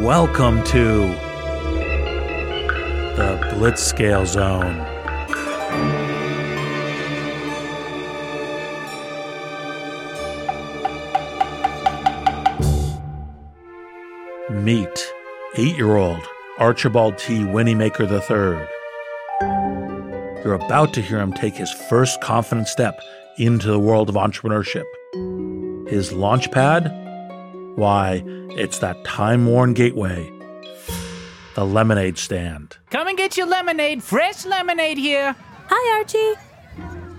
Welcome to the Blitzscale Zone. Meet eight year old Archibald T. Winniemaker III. You're about to hear him take his first confident step into the world of entrepreneurship. His launch pad? Why, it's that time worn gateway the lemonade stand. Come and get your lemonade. Fresh lemonade here. Hi, Archie.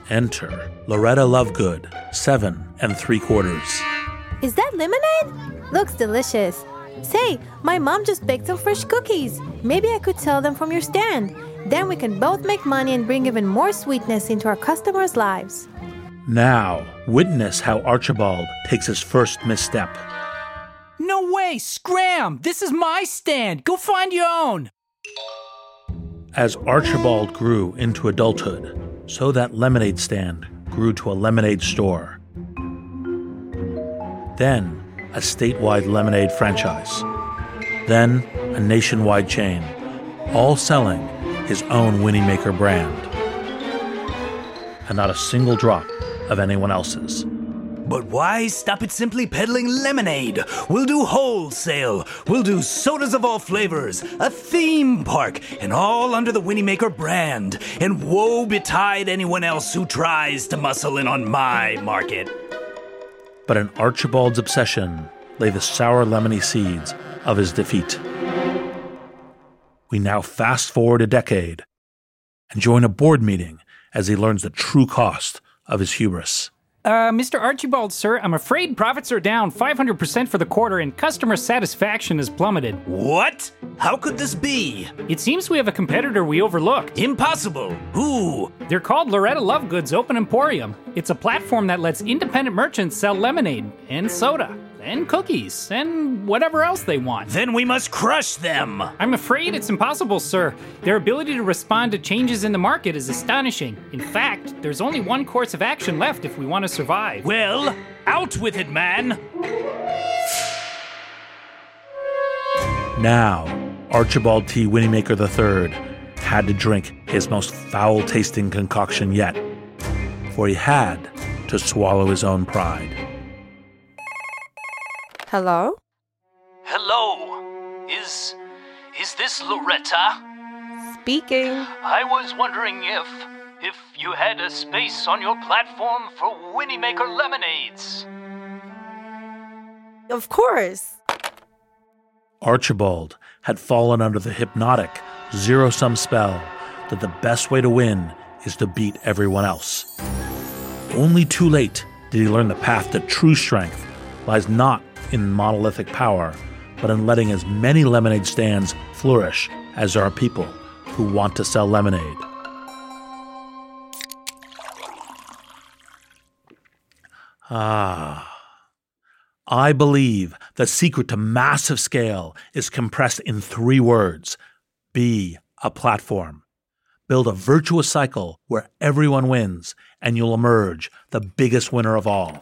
Enter Loretta Lovegood, seven and three quarters. Is that lemonade? Looks delicious. Say, my mom just baked some fresh cookies. Maybe I could sell them from your stand. Then we can both make money and bring even more sweetness into our customers' lives. Now, witness how Archibald takes his first misstep. No way, Scram! This is my stand. Go find your own. As Archibald grew into adulthood, so that lemonade stand grew to a lemonade store. Then, a statewide lemonade franchise. Then, a nationwide chain, all selling his own Winniemaker brand. And not a single drop of anyone else's. But why stop at simply peddling lemonade? We'll do wholesale. We'll do sodas of all flavors, a theme park, and all under the Winniemaker brand. And woe betide anyone else who tries to muscle in on my market. But in Archibald's obsession lay the sour lemony seeds of his defeat. We now fast forward a decade and join a board meeting as he learns the true cost of his hubris. Uh, Mr. Archibald, sir, I'm afraid profits are down 500% for the quarter and customer satisfaction has plummeted. What? How could this be? It seems we have a competitor we overlooked. Impossible. Who? They're called Loretta Lovegood's Open Emporium. It's a platform that lets independent merchants sell lemonade and soda and cookies and whatever else they want. Then we must crush them. I'm afraid it's impossible, sir. Their ability to respond to changes in the market is astonishing. In fact, there's only one course of action left if we want to survive. Well, out with it, man. Now, Archibald T. Winniemaker III had to drink his most foul tasting concoction yet, for he had to swallow his own pride. Hello? Hello. Is is this Loretta? Speaking. I was wondering if if you had a space on your platform for Winniemaker lemonades. Of course. Archibald had fallen under the hypnotic, zero sum spell that the best way to win is to beat everyone else. Only too late did he learn the path to true strength lies not in monolithic power, but in letting as many lemonade stands flourish as there are people who want to sell lemonade. Ah. I believe the secret to massive scale is compressed in three words be a platform. Build a virtuous cycle where everyone wins, and you'll emerge the biggest winner of all.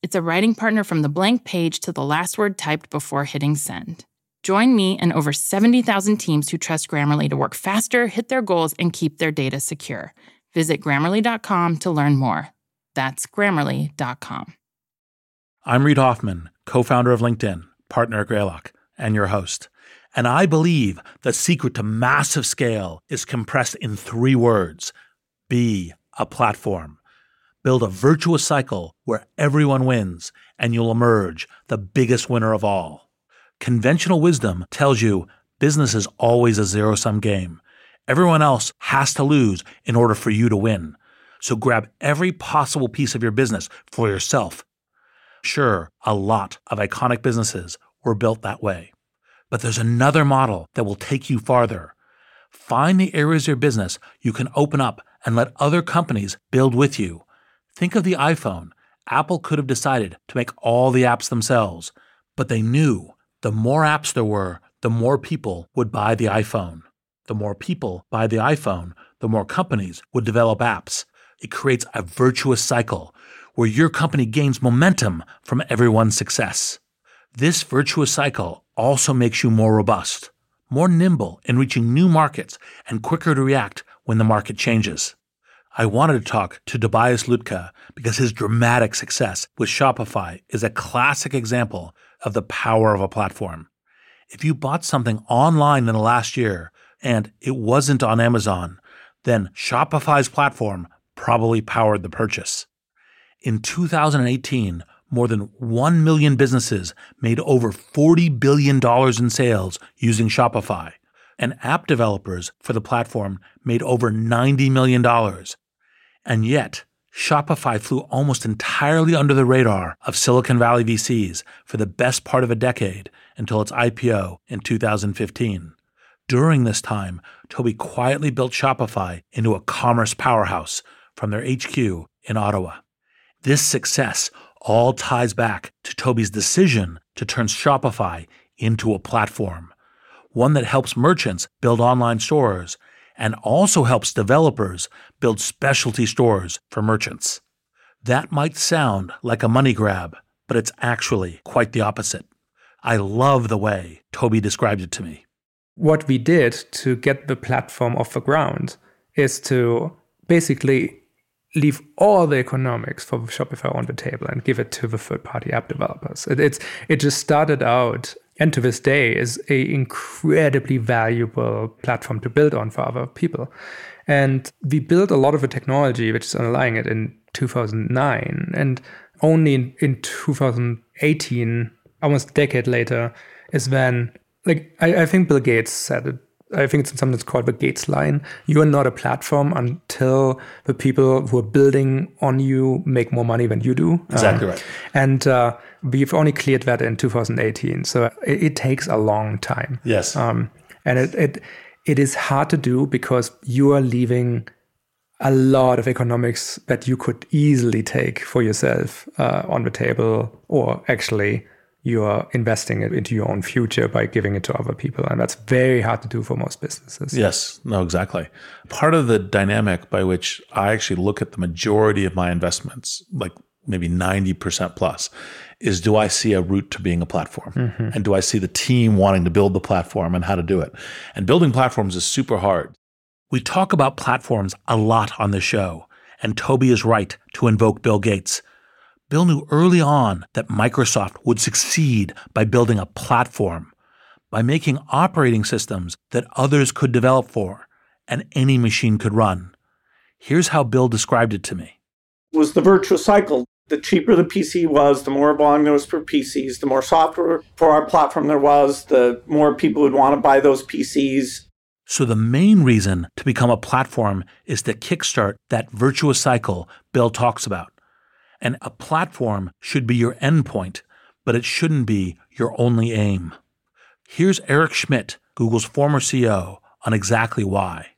It's a writing partner from the blank page to the last word typed before hitting send. Join me and over 70,000 teams who trust Grammarly to work faster, hit their goals, and keep their data secure. Visit grammarly.com to learn more. That's grammarly.com. I'm Reid Hoffman, co founder of LinkedIn, partner at Greylock, and your host. And I believe the secret to massive scale is compressed in three words be a platform. Build a virtuous cycle where everyone wins, and you'll emerge the biggest winner of all. Conventional wisdom tells you business is always a zero sum game. Everyone else has to lose in order for you to win. So grab every possible piece of your business for yourself. Sure, a lot of iconic businesses were built that way. But there's another model that will take you farther. Find the areas of your business you can open up and let other companies build with you. Think of the iPhone. Apple could have decided to make all the apps themselves, but they knew the more apps there were, the more people would buy the iPhone. The more people buy the iPhone, the more companies would develop apps. It creates a virtuous cycle where your company gains momentum from everyone's success. This virtuous cycle also makes you more robust, more nimble in reaching new markets, and quicker to react when the market changes. I wanted to talk to Tobias Lütke because his dramatic success with Shopify is a classic example of the power of a platform. If you bought something online in the last year and it wasn't on Amazon, then Shopify's platform probably powered the purchase. In 2018, more than 1 million businesses made over $40 billion in sales using Shopify, and app developers for the platform made over $90 million. And yet, Shopify flew almost entirely under the radar of Silicon Valley VCs for the best part of a decade until its IPO in 2015. During this time, Tobi quietly built Shopify into a commerce powerhouse from their HQ in Ottawa. This success all ties back to Tobi's decision to turn Shopify into a platform, one that helps merchants build online stores and also helps developers build specialty stores for merchants. That might sound like a money grab, but it's actually quite the opposite. I love the way Tobi described it to me. What we did to get the platform off the ground is to basically leave all the economics for Shopify on the table and give it to the third-party app developers. It, it's it just started out and to this day is a incredibly valuable platform to build on for other people. And we built a lot of the technology which is underlying it in 2009, and only in, in 2018, almost a decade later, is when like I, I think Bill Gates said it I think it's something that's called the Gates line. You are not a platform until the people who are building on you make more money than you do. Exactly um, right. And uh, we've only cleared that in 2018, so it, it takes a long time. Yes. Um, and it, it it is hard to do because you are leaving a lot of economics that you could easily take for yourself uh, on the table, or actually you are investing it into your own future by giving it to other people. And that's very hard to do for most businesses. Yes, no, exactly. Part of the dynamic by which I actually look at the majority of my investments, like maybe 90% plus, is do I see a route to being a platform? Mm-hmm. And do I see the team wanting to build the platform and how to do it? And building platforms is super hard. We talk about platforms a lot on the show. And Tobi is right to invoke Bill Gates. Bill knew early on that Microsoft would succeed by building a platform, by making operating systems that others could develop for and any machine could run. Here's how Bill described it to me. It was the virtuous cycle. The cheaper the PC was, the more volume there was for PCs, the more software for our platform there was, the more people would want to buy those PCs. So, the main reason to become a platform is to kickstart that virtuous cycle Bill talks about. And a platform should be your endpoint, but it shouldn't be your only aim. Here's Eric Schmidt, Google's former CEO, on exactly why.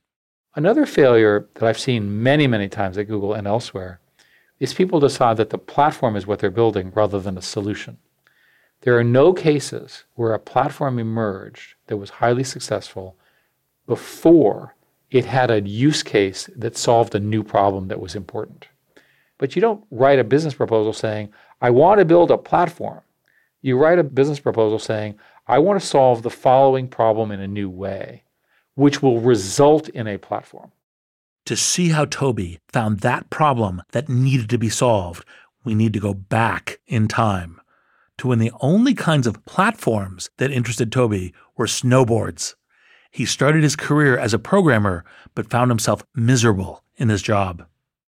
Another failure that I've seen many, many times at Google and elsewhere is people decide that the platform is what they're building rather than a solution. There are no cases where a platform emerged that was highly successful before it had a use case that solved a new problem that was important. But you don't write a business proposal saying, I want to build a platform. You write a business proposal saying, I want to solve the following problem in a new way, which will result in a platform. To see how Tobi found that problem that needed to be solved, we need to go back in time to when the only kinds of platforms that interested Tobi were snowboards. He started his career as a programmer, but found himself miserable in his job.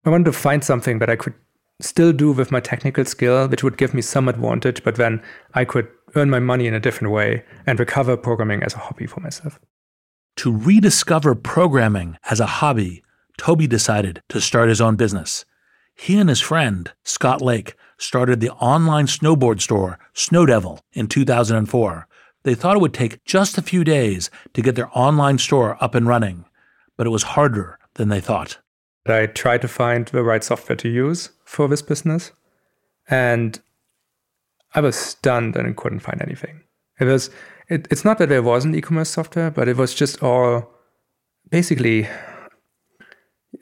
I wanted to find something that I could still do with my technical skill, which would give me some advantage, but then I could earn my money in a different way and recover programming as a hobby for myself. To rediscover programming as a hobby, Tobi decided to start his own business. He and his friend, Scott Lake, started the online snowboard store, Snowdevil, in 2004. They thought it would take just a few days to get their online store up and running, but it was harder than they thought. I tried to find the right software to use for this business, and I was stunned and couldn't find anything. It was it, it's not that there wasn't e-commerce software, but it was just all basically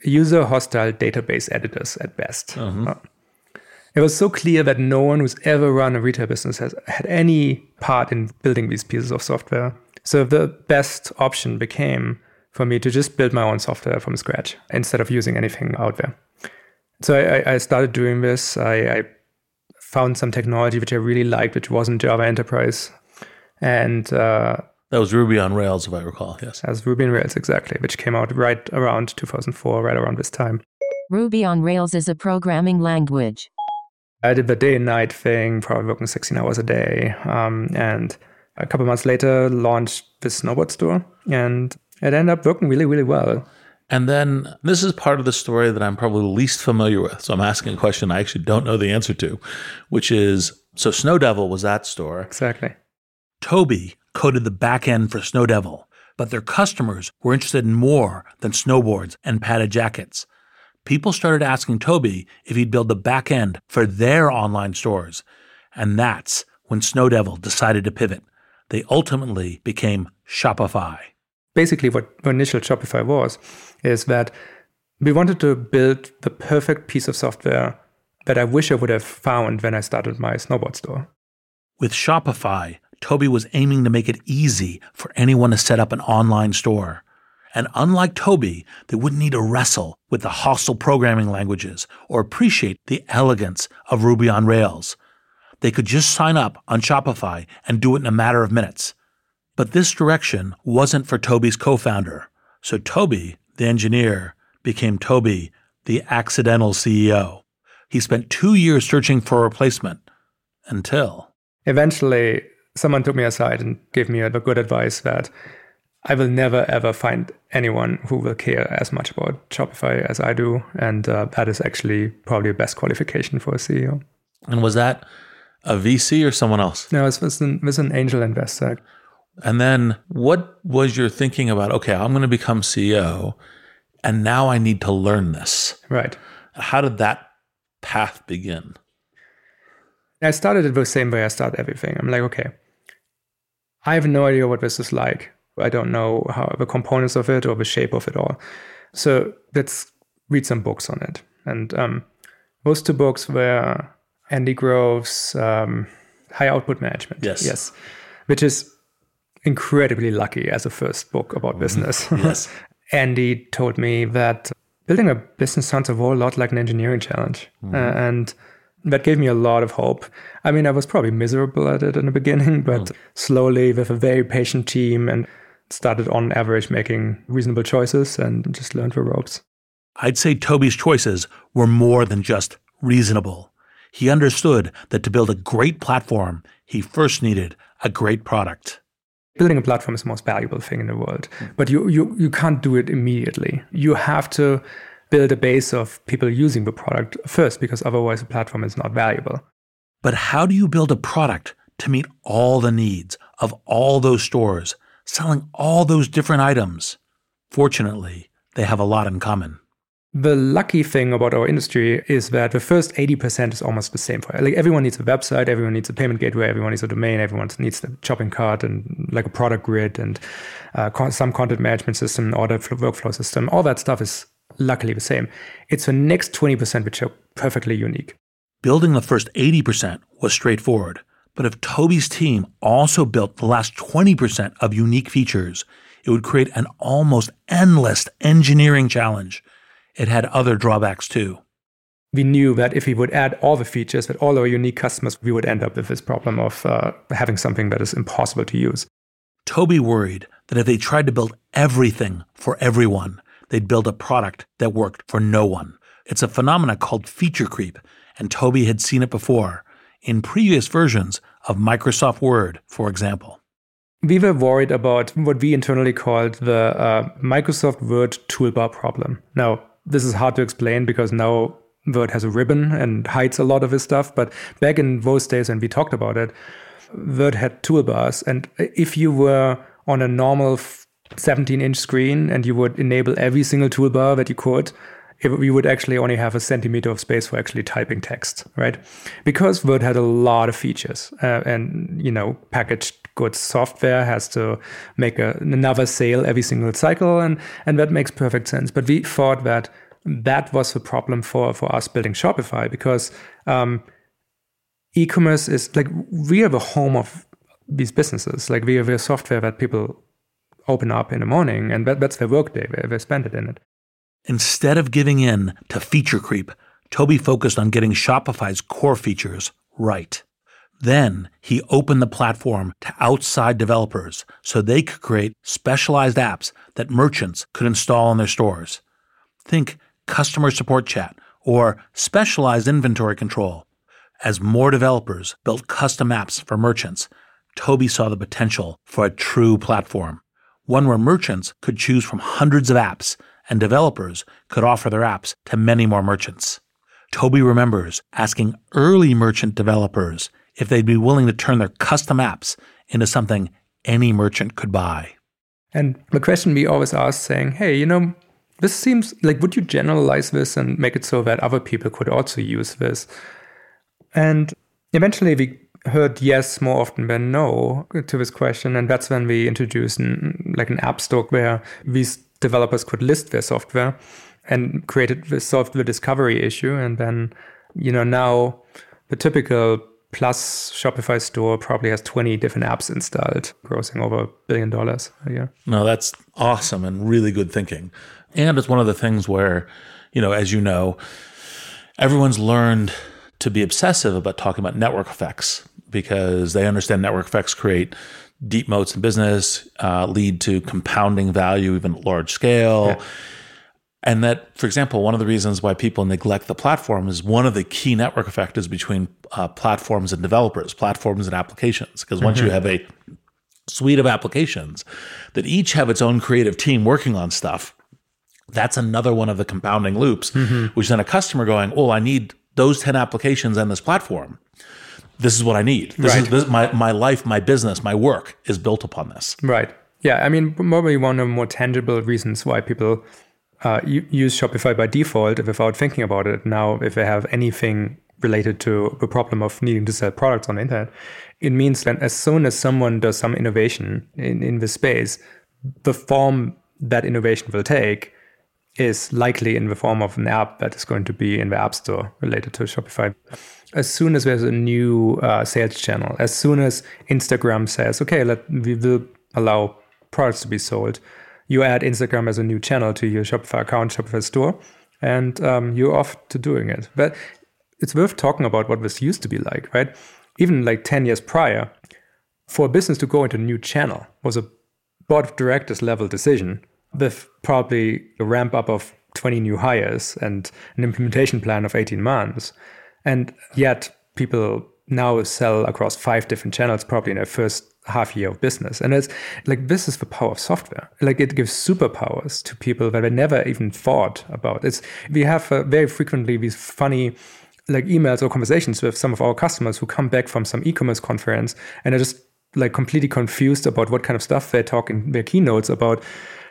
user hostile database editors at best. Uh, it was so clear that no one who's ever run a retail business has had any part in building these pieces of software. So the best option became for me to just build my own software from scratch instead of using anything out there. So I, I started doing this. I, I, found some technology which I really liked, which wasn't Java Enterprise, and uh, that was Ruby on Rails, if I recall. Yes, as Ruby on Rails exactly, which came out right around 2004, right around this time. Ruby on Rails is a programming language. I did the day and night thing, probably working 16 hours a day, um, and a couple months later launched the snowboard store, and it ended up working really, really well. And then this is part of the story that I'm probably least familiar with. So I'm asking a question I actually don't know the answer to, which is so Snowdevil was that store. Exactly. Tobi coded the back end for Snowdevil, but their customers were interested in more than snowboards and padded jackets. People started asking Tobi if he'd build the back end for their online stores. And that's when Snowdevil decided to pivot. They ultimately became Shopify basically what initial Shopify was is that we wanted to build the perfect piece of software that I wish I would have found when I started my snowboard store. With Shopify, Tobi was aiming to make it easy for anyone to set up an online store. And unlike Tobi, they wouldn't need to wrestle with the hostile programming languages or appreciate the elegance of Ruby on Rails. They could just sign up on Shopify and do it in a matter of minutes. But this direction wasn't for Tobi's co founder. So Tobi, the engineer, became Tobi, the accidental CEO. He spent two years searching for a replacement until. Eventually, someone took me aside and gave me the good advice that I will never ever find anyone who will care as much about Shopify as I do. And uh, that is actually probably the best qualification for a CEO. And was that a VC or someone else? No, it was an, it was an angel investor. And then what was your thinking about, okay, I'm going to become CEO and now I need to learn this? Right. How did that path begin? I started it the same way I start everything. I'm like, okay, I have no idea what this is like. I don't know how the components of it or the shape of it all. So let's read some books on it. And um, those two books were Andy Grove's um, High Output Management. Yes. Yes. Which is incredibly lucky as a first book about mm-hmm. business. Yes. Andy told me that building a business sounds a whole lot like an engineering challenge. Mm-hmm. Uh, and that gave me a lot of hope. I mean, I was probably miserable at it in the beginning, but mm. slowly with a very patient team and started on average making reasonable choices and just learned the ropes. I'd say Tobi's choices were more than just reasonable. He understood that to build a great platform, he first needed a great product building a platform is the most valuable thing in the world but you, you you can't do it immediately. You have to build a base of people using the product first because otherwise the platform is not valuable. But how do you build a product to meet all the needs of all those stores selling all those different items? Fortunately they have a lot in common The lucky thing about our industry is that the first 80% is almost the same for like everyone needs a website, everyone needs a payment gateway, everyone needs a domain, everyone needs a shopping cart and like a product grid and uh, some content management system, order workflow system. All that stuff is luckily the same. It's the next 20% which are perfectly unique. Building the first 80% was straightforward, but if Tobi's team also built the last 20% of unique features, it would create an almost endless engineering challenge it had other drawbacks too. We knew that if we would add all the features that all our unique customers, we would end up with this problem of uh, having something that is impossible to use. Tobi worried that if they tried to build everything for everyone, they'd build a product that worked for no one. It's a phenomenon called feature creep, and Tobi had seen it before in previous versions of Microsoft Word, for example. We were worried about what we internally called the uh, Microsoft Word toolbar problem. Now, this is hard to explain because now Word has a ribbon and hides a lot of his stuff. But back in those days when we talked about it, Word had toolbars. And if you were on a normal 17 inch screen and you would enable every single toolbar that you could, we would actually only have a centimeter of space for actually typing text, right? Because Word had a lot of features uh, and, you know, packaged goods software has to make a, another sale every single cycle. And, and that makes perfect sense. But we thought that that was the problem for, for us building Shopify because um, e-commerce is like, we are the home of these businesses. Like we have a software that people open up in the morning and that, that's their workday. They, they spend it in it. Instead of giving in to feature creep, Tobi focused on getting Shopify's core features right. Then he opened the platform to outside developers so they could create specialized apps that merchants could install in their stores. Think customer support chat or specialized inventory control. As more developers built custom apps for merchants, Tobi saw the potential for a true platform, one where merchants could choose from hundreds of apps and developers could offer their apps to many more merchants. Tobi remembers asking early merchant developers if they'd be willing to turn their custom apps into something any merchant could buy. And the question we always ask saying, hey, you know, this seems like would you generalize this and make it so that other people could also use this? And eventually we heard yes more often than no to this question. And that's when we introduced an, like an app store where these developers could list their software and created solved the discovery issue. And then, you know, now the typical plus Shopify store probably has 20 different apps installed, grossing over a billion dollars a year. No, that's awesome and really good thinking. And it's one of the things where, you know, as you know, everyone's learned to be obsessive about talking about network effects because they understand network effects create deep moats in business, uh, lead to compounding value even at large scale. Yeah. And that, for example, one of the reasons why people neglect the platform is one of the key network effects is between uh, platforms and developers, platforms and applications. Because once mm-hmm. you have a suite of applications that each have its own creative team working on stuff, that's another one of the compounding loops, mm-hmm. which then a customer going, oh, I need those 10 applications and this platform this is what I need. This right. is this, my my life, my business, my work is built upon this. Right. Yeah. I mean, probably one of the more tangible reasons why people uh, use Shopify by default without thinking about it. Now, if they have anything related to the problem of needing to sell products on the internet, it means that as soon as someone does some innovation in, in this space, the form that innovation will take is likely in the form of an app that is going to be in the App Store related to Shopify. As soon as there's a new uh, sales channel, as soon as Instagram says, okay, let, we will allow products to be sold, you add Instagram as a new channel to your Shopify account, Shopify store, and um, you're off to doing it. But it's worth talking about what this used to be like, right? Even like 10 years prior, for a business to go into a new channel was a board of directors level decision with probably a ramp up of 20 new hires and an implementation plan of 18 months. And yet people now sell across five different channels probably in their first half year of business. And it's like this is the power of software. Like it gives superpowers to people that I never even thought about. It's we have uh, very frequently these funny like emails or conversations with some of our customers who come back from some e-commerce conference and are just like completely confused about what kind of stuff they talk in their keynotes about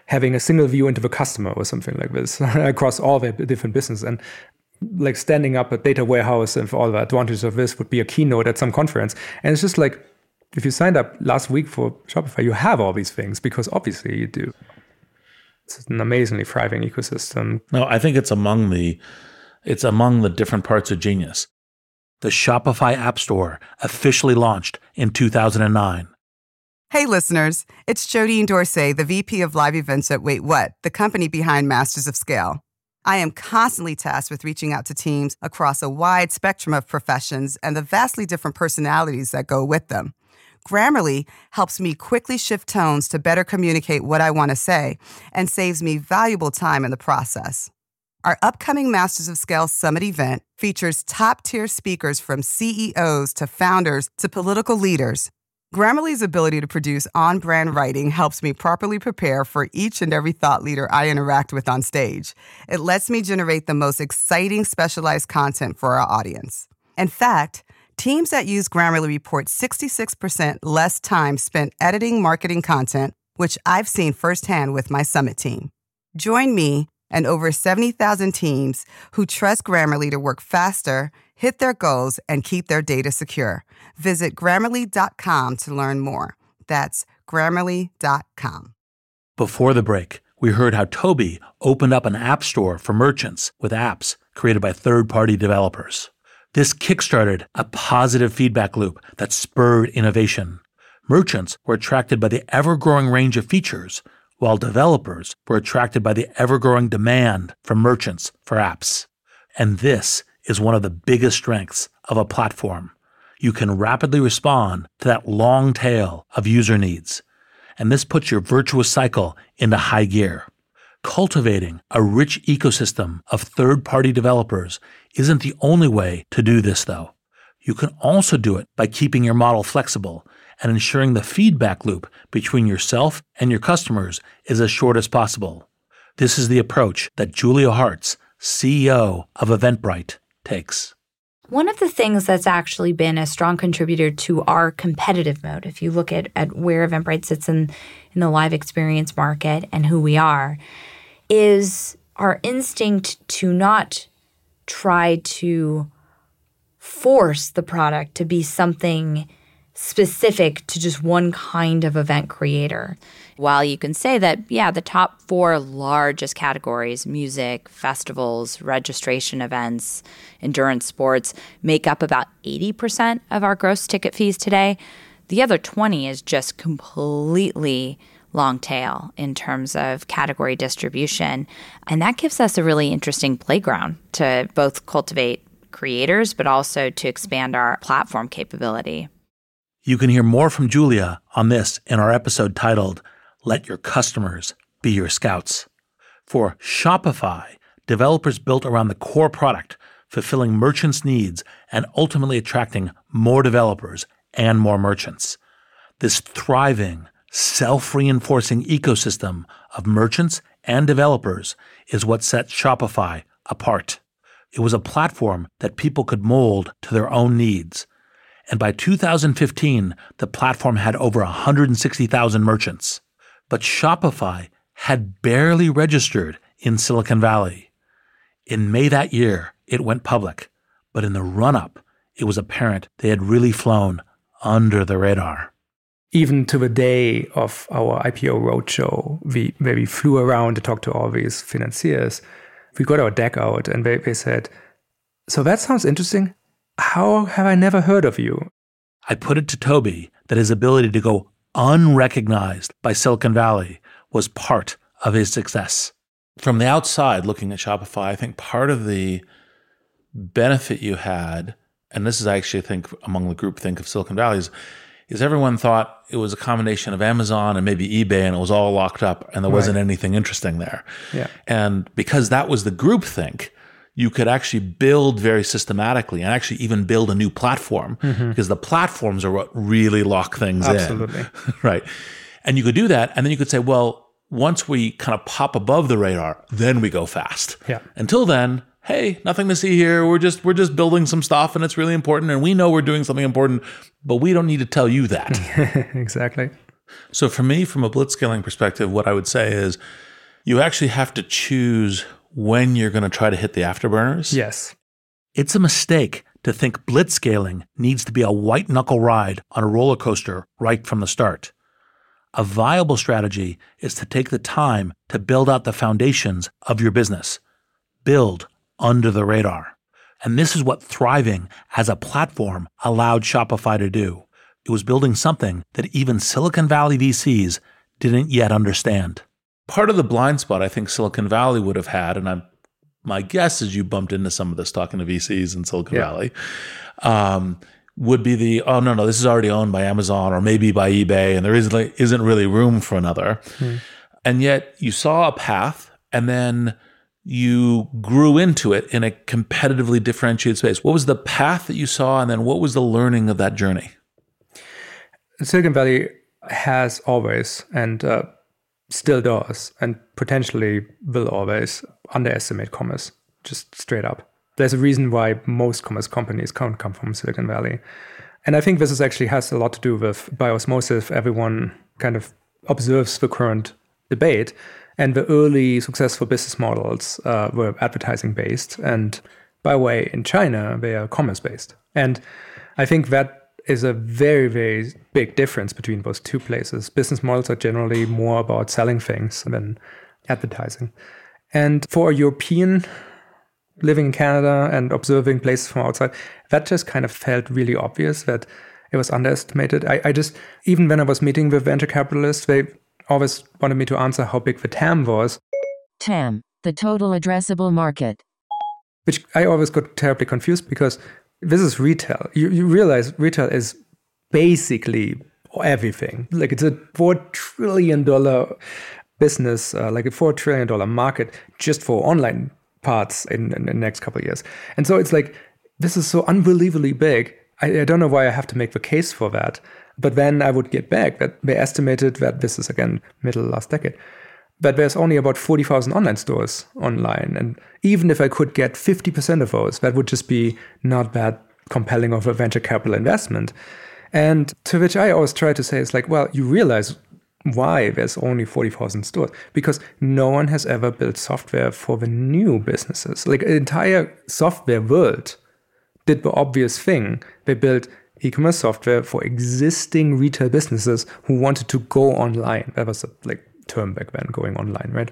having a single view into the customer or something like this across all their different business and like standing up a data warehouse and for all the advantages of this would be a keynote at some conference. And it's just like if you signed up last week for Shopify, you have all these things because obviously you do. It's an amazingly thriving ecosystem. No, I think it's among the it's among the different parts of genius. The Shopify App Store officially launched in 2009. Hey listeners, it's Jodine Dorsey, the VP of Live Events at Wait What, the company behind Masters of Scale. I am constantly tasked with reaching out to teams across a wide spectrum of professions and the vastly different personalities that go with them. Grammarly helps me quickly shift tones to better communicate what I want to say and saves me valuable time in the process. Our upcoming Masters of Scale Summit event features top tier speakers from CEOs to founders to political leaders. Grammarly's ability to produce on brand writing helps me properly prepare for each and every thought leader I interact with on stage. It lets me generate the most exciting specialized content for our audience. In fact, teams that use Grammarly report 66% less time spent editing marketing content, which I've seen firsthand with my summit team. Join me and over 70,000 teams who trust Grammarly to work faster, hit their goals, and keep their data secure. Visit grammarly.com to learn more. That's grammarly.com. Before the break, we heard how Tobi opened up an app store for merchants with apps created by third party developers. This kickstarted a positive feedback loop that spurred innovation. Merchants were attracted by the ever growing range of features, while developers were attracted by the ever growing demand from merchants for apps. And this is one of the biggest strengths of a platform. You can rapidly respond to that long tail of user needs. And this puts your virtuous cycle into high gear. Cultivating a rich ecosystem of third party developers isn't the only way to do this, though. You can also do it by keeping your model flexible and ensuring the feedback loop between yourself and your customers is as short as possible. This is the approach that Julia Hartz, CEO of Eventbrite, takes. One of the things that's actually been a strong contributor to our competitive moat, if you look at, at where Eventbrite sits in, in the live experience market and who we are, is our instinct to not try to force the product to be something specific to just one kind of event creator. While you can say that, yeah, the top four largest categories music, festivals, registration events, endurance sports make up about 80% of our gross ticket fees today. The other 20 is just completely long tail in terms of category distribution. And that gives us a really interesting playground to both cultivate creators, but also to expand our platform capability. You can hear more from Julia on this in our episode titled Let Your Customers Be Your Scouts. For Shopify, developers built around the core product, fulfilling merchants' needs and ultimately attracting more developers and more merchants. This thriving, self reinforcing ecosystem of merchants and developers is what sets Shopify apart. It was a platform that people could mold to their own needs. And by 2015, the platform had over 160,000 merchants. But Shopify had barely registered in Silicon Valley. In May that year, it went public. But in the run up, it was apparent they had really flown under the radar even to the day of our IPO roadshow, we, where we flew around to talk to all these financiers, we got our deck out and they, they said, So that sounds interesting. How have I never heard of you? I put it to Tobi that his ability to go unrecognized by Silicon Valley was part of his success. From the outside looking at Shopify, I think part of the benefit you had, and this is actually, I think, among the group think of Silicon Valley, is is everyone thought it was a combination of Amazon and maybe eBay and it was all locked up and there wasn't anything interesting there. Yeah. And because that was the group think, you could actually build very systematically and actually even build a new platform Mhm. because the platforms are what really lock things Absolutely. in. right. And you could do that. And then you could say, well, once we kind of pop above the radar, then we go fast. Yeah. Until then, hey, nothing to see here. We're just we're just building some stuff and it's really important and we know we're doing something important, but we don't need to tell you that. exactly. So for me, from a blitzscaling perspective, what I would say is you actually have to choose when you're going to try to hit the afterburners. Yes. It's a mistake to think blitzscaling needs to be a white knuckle ride on a roller coaster right from the start. A viable strategy is to take the time to build out the foundations of your business. Build under the radar. And this is what thriving as a platform allowed Shopify to do. It was building something that even Silicon Valley VCs didn't yet understand. Part of the blind spot I think Silicon Valley would have had, and I'm my guess is you bumped into some of this talking to VCs in Silicon Yeah. Valley, um, would be the oh no no this is already owned by Amazon or maybe by eBay and there isn't like, isn't really room for another, Hmm. and yet you saw a path and then you grew into it in a competitively differentiated space. What was the path that you saw, and then what was the learning of that journey? Silicon Valley has always and uh, still does, and potentially will always underestimate commerce, just straight up. There's a reason why most commerce companies can't come from Silicon Valley. And I think this is actually has a lot to do with by osmosis, everyone kind of observes the current debate. And the early successful business models uh, were advertising based. And by the way, in China, they are commerce based. And I think that is a very, very big difference between those two places. Business models are generally more about selling things than advertising. And for a European living in Canada and observing places from outside, that just kind of felt really obvious that it was underestimated. I, I just, even when I was meeting with venture capitalists, they always wanted me to answer how big the TAM was, TAM, the total addressable market. which I always got terribly confused because this is retail. You, you realize retail is basically everything. Like it's a four trillion dollar business, uh, like a four trillion dollar market just for online parts in, in the next couple of years. And so it's like this is so unbelievably big. I, I don't know why I have to make the case for that. But then I would get back that they estimated that this is again middle last decade. But there's only about 40,000 online stores online. And even if I could get 50% of those, that would just be not that compelling of a venture capital investment. And to which I always try to say is like, well, you realize why there's only 40,000 stores because no one has ever built software for the new businesses. Like the entire software world did the obvious thing. They built e-commerce software for existing retail businesses who wanted to go online. That was a like term back then, going online, right?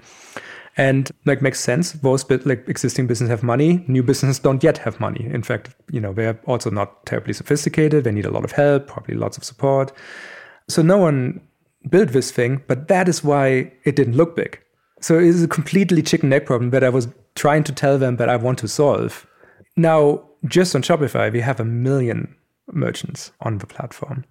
And like makes sense. Those like existing businesses have money. New businesses don't yet have money. In fact, you know they're also not terribly sophisticated. They need a lot of help, probably lots of support. So no one built this thing, but that is why it didn't look big. So it is a completely chicken egg problem that I was trying to tell them that I want to solve. Now, just on Shopify, we have a million merchants on the platform.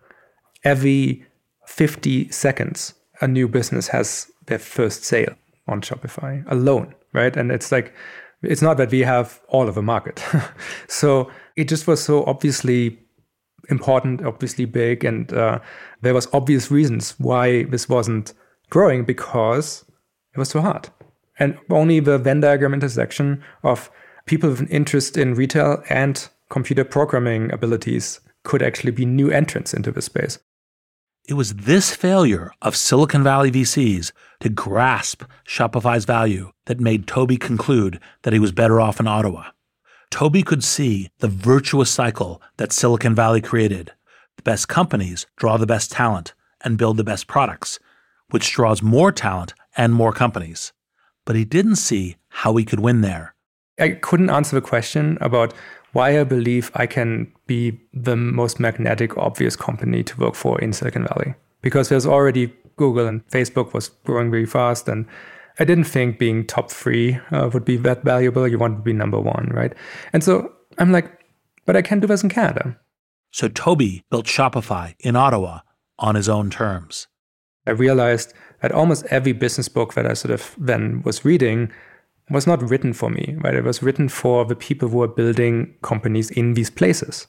Every 50 seconds, a new business has their first sale on Shopify alone, right? And it's like, it's not that we have all of the market. so it just was so obviously important, obviously big, and uh, there was obvious reasons why this wasn't growing because it was too hard. And only the Venn diagram intersection of people with an interest in retail and computer programming abilities could actually be new entrants into this space. It was this failure of Silicon Valley VCs to grasp Shopify's value that made Tobi conclude that he was better off in Ottawa. Tobi could see the virtuous cycle that Silicon Valley created. The best companies draw the best talent and build the best products, which draws more talent and more companies. But he didn't see how he could win there. I couldn't answer the question about why I believe I can be the most magnetic, obvious company to work for in Silicon Valley. Because there's already Google and Facebook was growing very fast. And I didn't think being top three uh, would be that valuable. You want to be number one, right? And so I'm like, but I can do this in Canada. So Tobi built Shopify in Ottawa on his own terms. I realized that almost every business book that I sort of then was reading was not written for me, right? It was written for the people who are building companies in these places.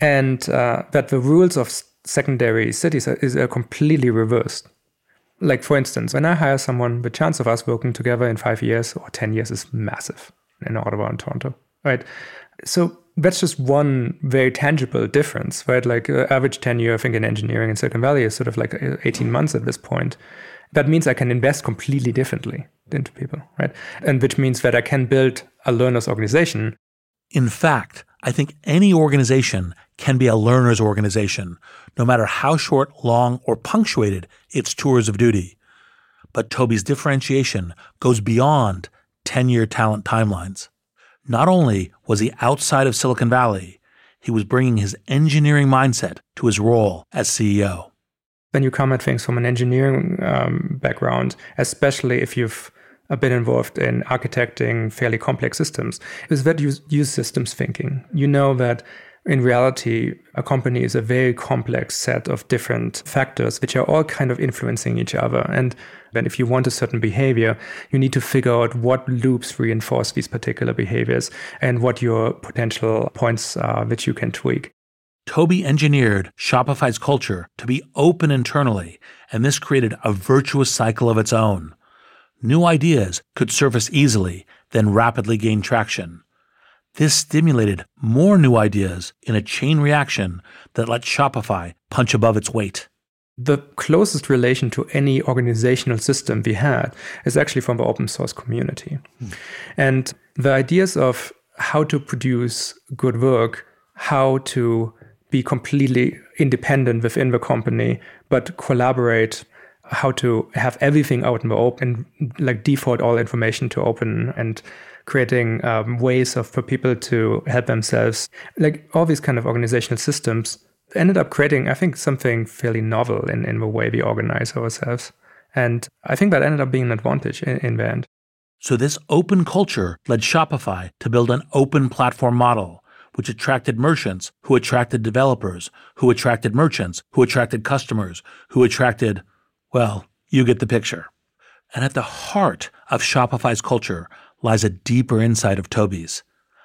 And uh, that the rules of secondary cities is are completely reversed. Like, for instance, when I hire someone, the chance of us working together in five years or 10 years is massive in Ottawa and Toronto, right? So that's just one very tangible difference, right? Like uh, average tenure, I think, in engineering in Silicon Valley is sort of like uh, 18 months at this point. That means I can invest completely differently into people, right? And which means that I can build a learner's organization. In fact, I think any organization can be a learner's organization, no matter how short, long, or punctuated its tours of duty. But Tobi's differentiation goes beyond 10 year talent timelines. Not only was he outside of Silicon Valley, he was bringing his engineering mindset to his role as CEO. When you come at things from an engineering um, background, especially if you've uh, been involved in architecting fairly complex systems, is that you use systems thinking. You know that in reality, a company is a very complex set of different factors which are all kind of influencing each other. And then, if you want a certain behavior, you need to figure out what loops reinforce these particular behaviors and what your potential points are which you can tweak. Tobi engineered Shopify's culture to be open internally, and this created a virtuous cycle of its own. New ideas could surface easily, then rapidly gain traction. This stimulated more new ideas in a chain reaction that let Shopify punch above its weight. The closest relation to any organizational system we had is actually from the open source community. Hmm. And the ideas of how to produce good work, how to be completely independent within the company, but collaborate, how to have everything out in the open, like default all information to open and creating um, ways of for people to help themselves. Like all these kind of organizational systems ended up creating, I think, something fairly novel in, in the way we organize ourselves. And I think that ended up being an advantage in, in the end. So this open culture led Shopify to build an open platform model, which attracted merchants, who attracted developers, who attracted merchants, who attracted customers, who attracted, well, you get the picture. And at the heart of Shopify's culture lies a deeper insight of Tobi's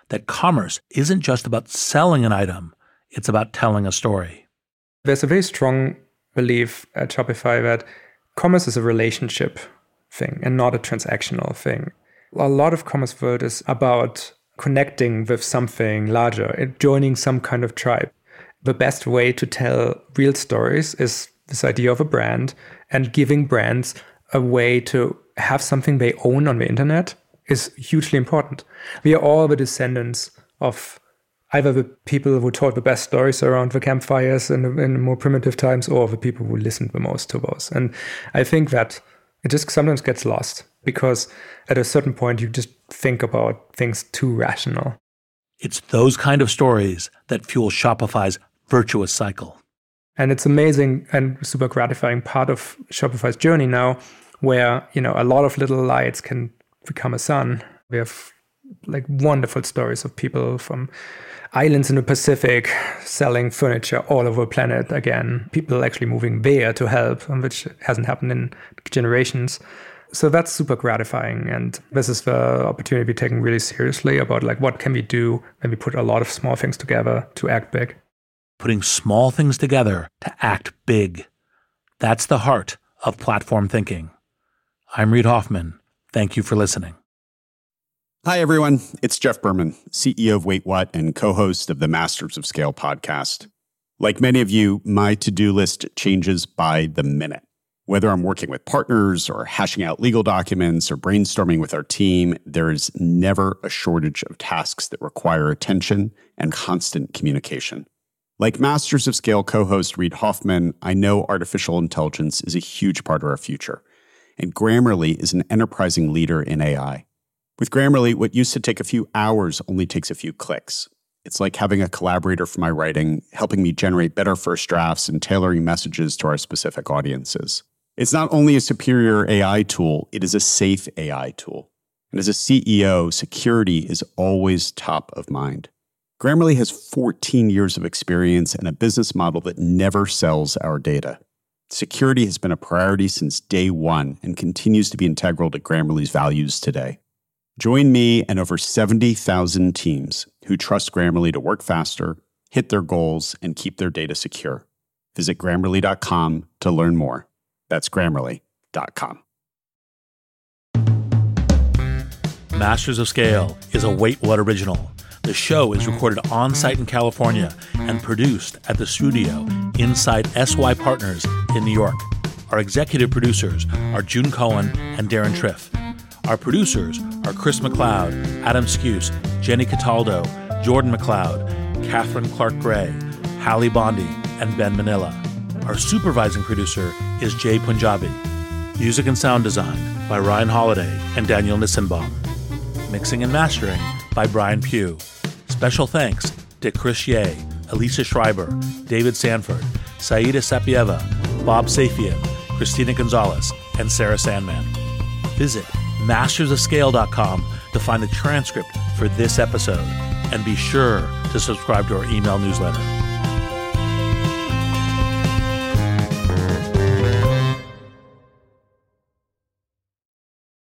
that commerce isn't just about selling an item, it's about telling a story. There's a very strong belief at Shopify that commerce is a relationship thing and not a transactional thing. A lot of commerce world is about connecting with something larger, joining some kind of tribe. The best way to tell real stories is this idea of a brand and giving brands a way to have something they own on the internet is hugely important. We are all the descendants of either the people who told the best stories around the campfires in, in more primitive times or the people who listened the most to those. And I think that it just sometimes gets lost because at a certain point you just think about things too rational. It's those kind of stories that fuel Shopify's virtuous cycle. And it's amazing and super gratifying part of Shopify's journey now where, you know, a lot of little lights can become a sun. We have like wonderful stories of people from islands in the Pacific selling furniture all over the planet again. People actually moving there to help, which hasn't happened in generations. So that's super gratifying. And this is the opportunity to be taken really seriously about like what can we do when we put a lot of small things together to act big. Putting small things together to act big. That's the heart of platform thinking. I'm Reid Hoffman. Thank you for listening. Hi, everyone. It's Jeff Berman, CEO of Wait What and co host of the Masters of Scale podcast. Like many of you, my to do list changes by the minute. Whether I'm working with partners or hashing out legal documents or brainstorming with our team, there is never a shortage of tasks that require attention and constant communication. Like Masters of Scale co host Reid Hoffman, I know artificial intelligence is a huge part of our future and Grammarly is an enterprising leader in AI. With Grammarly, what used to take a few hours only takes a few clicks. It's like having a collaborator for my writing, helping me generate better first drafts and tailoring messages to our specific audiences. It's not only a superior AI tool, it is a safe AI tool. And as a CEO, security is always top of mind. Grammarly has 14 years of experience and a business model that never sells our data. Security has been a priority since day one and continues to be integral to Grammarly's values today. Join me and over 70,000 teams who trust Grammarly to work faster, hit their goals, and keep their data secure. Visit grammarly.com to learn more. That's grammarly.com. Masters of Scale is a Wait What original. The show is mm-hmm. recorded on site in California and mm-hmm. produced at the studio inside SY Partners in New York. Our executive producers are June Cohen and Deron Triff. Our producers are Chris McLeod, Adam Skuse, Jenny Cataldo, Jordan McLeod, Catherine Clark Gray, Hallie Bondi, and Ben Manila. Our supervising producer is Jay Punjabi. Music and sound design by Ryan Holladay and Daniel Nissenbaum. Mixing and mastering by Brian Pugh. Special thanks to Chris Yeh, Elisa Schreiber, David Sanford, Saida Sapieva, Bob Safian, Christina Gonzalez, and Sarah Sandman. Visit mastersofscale.com to find the transcript for this episode and be sure to subscribe to our email newsletter.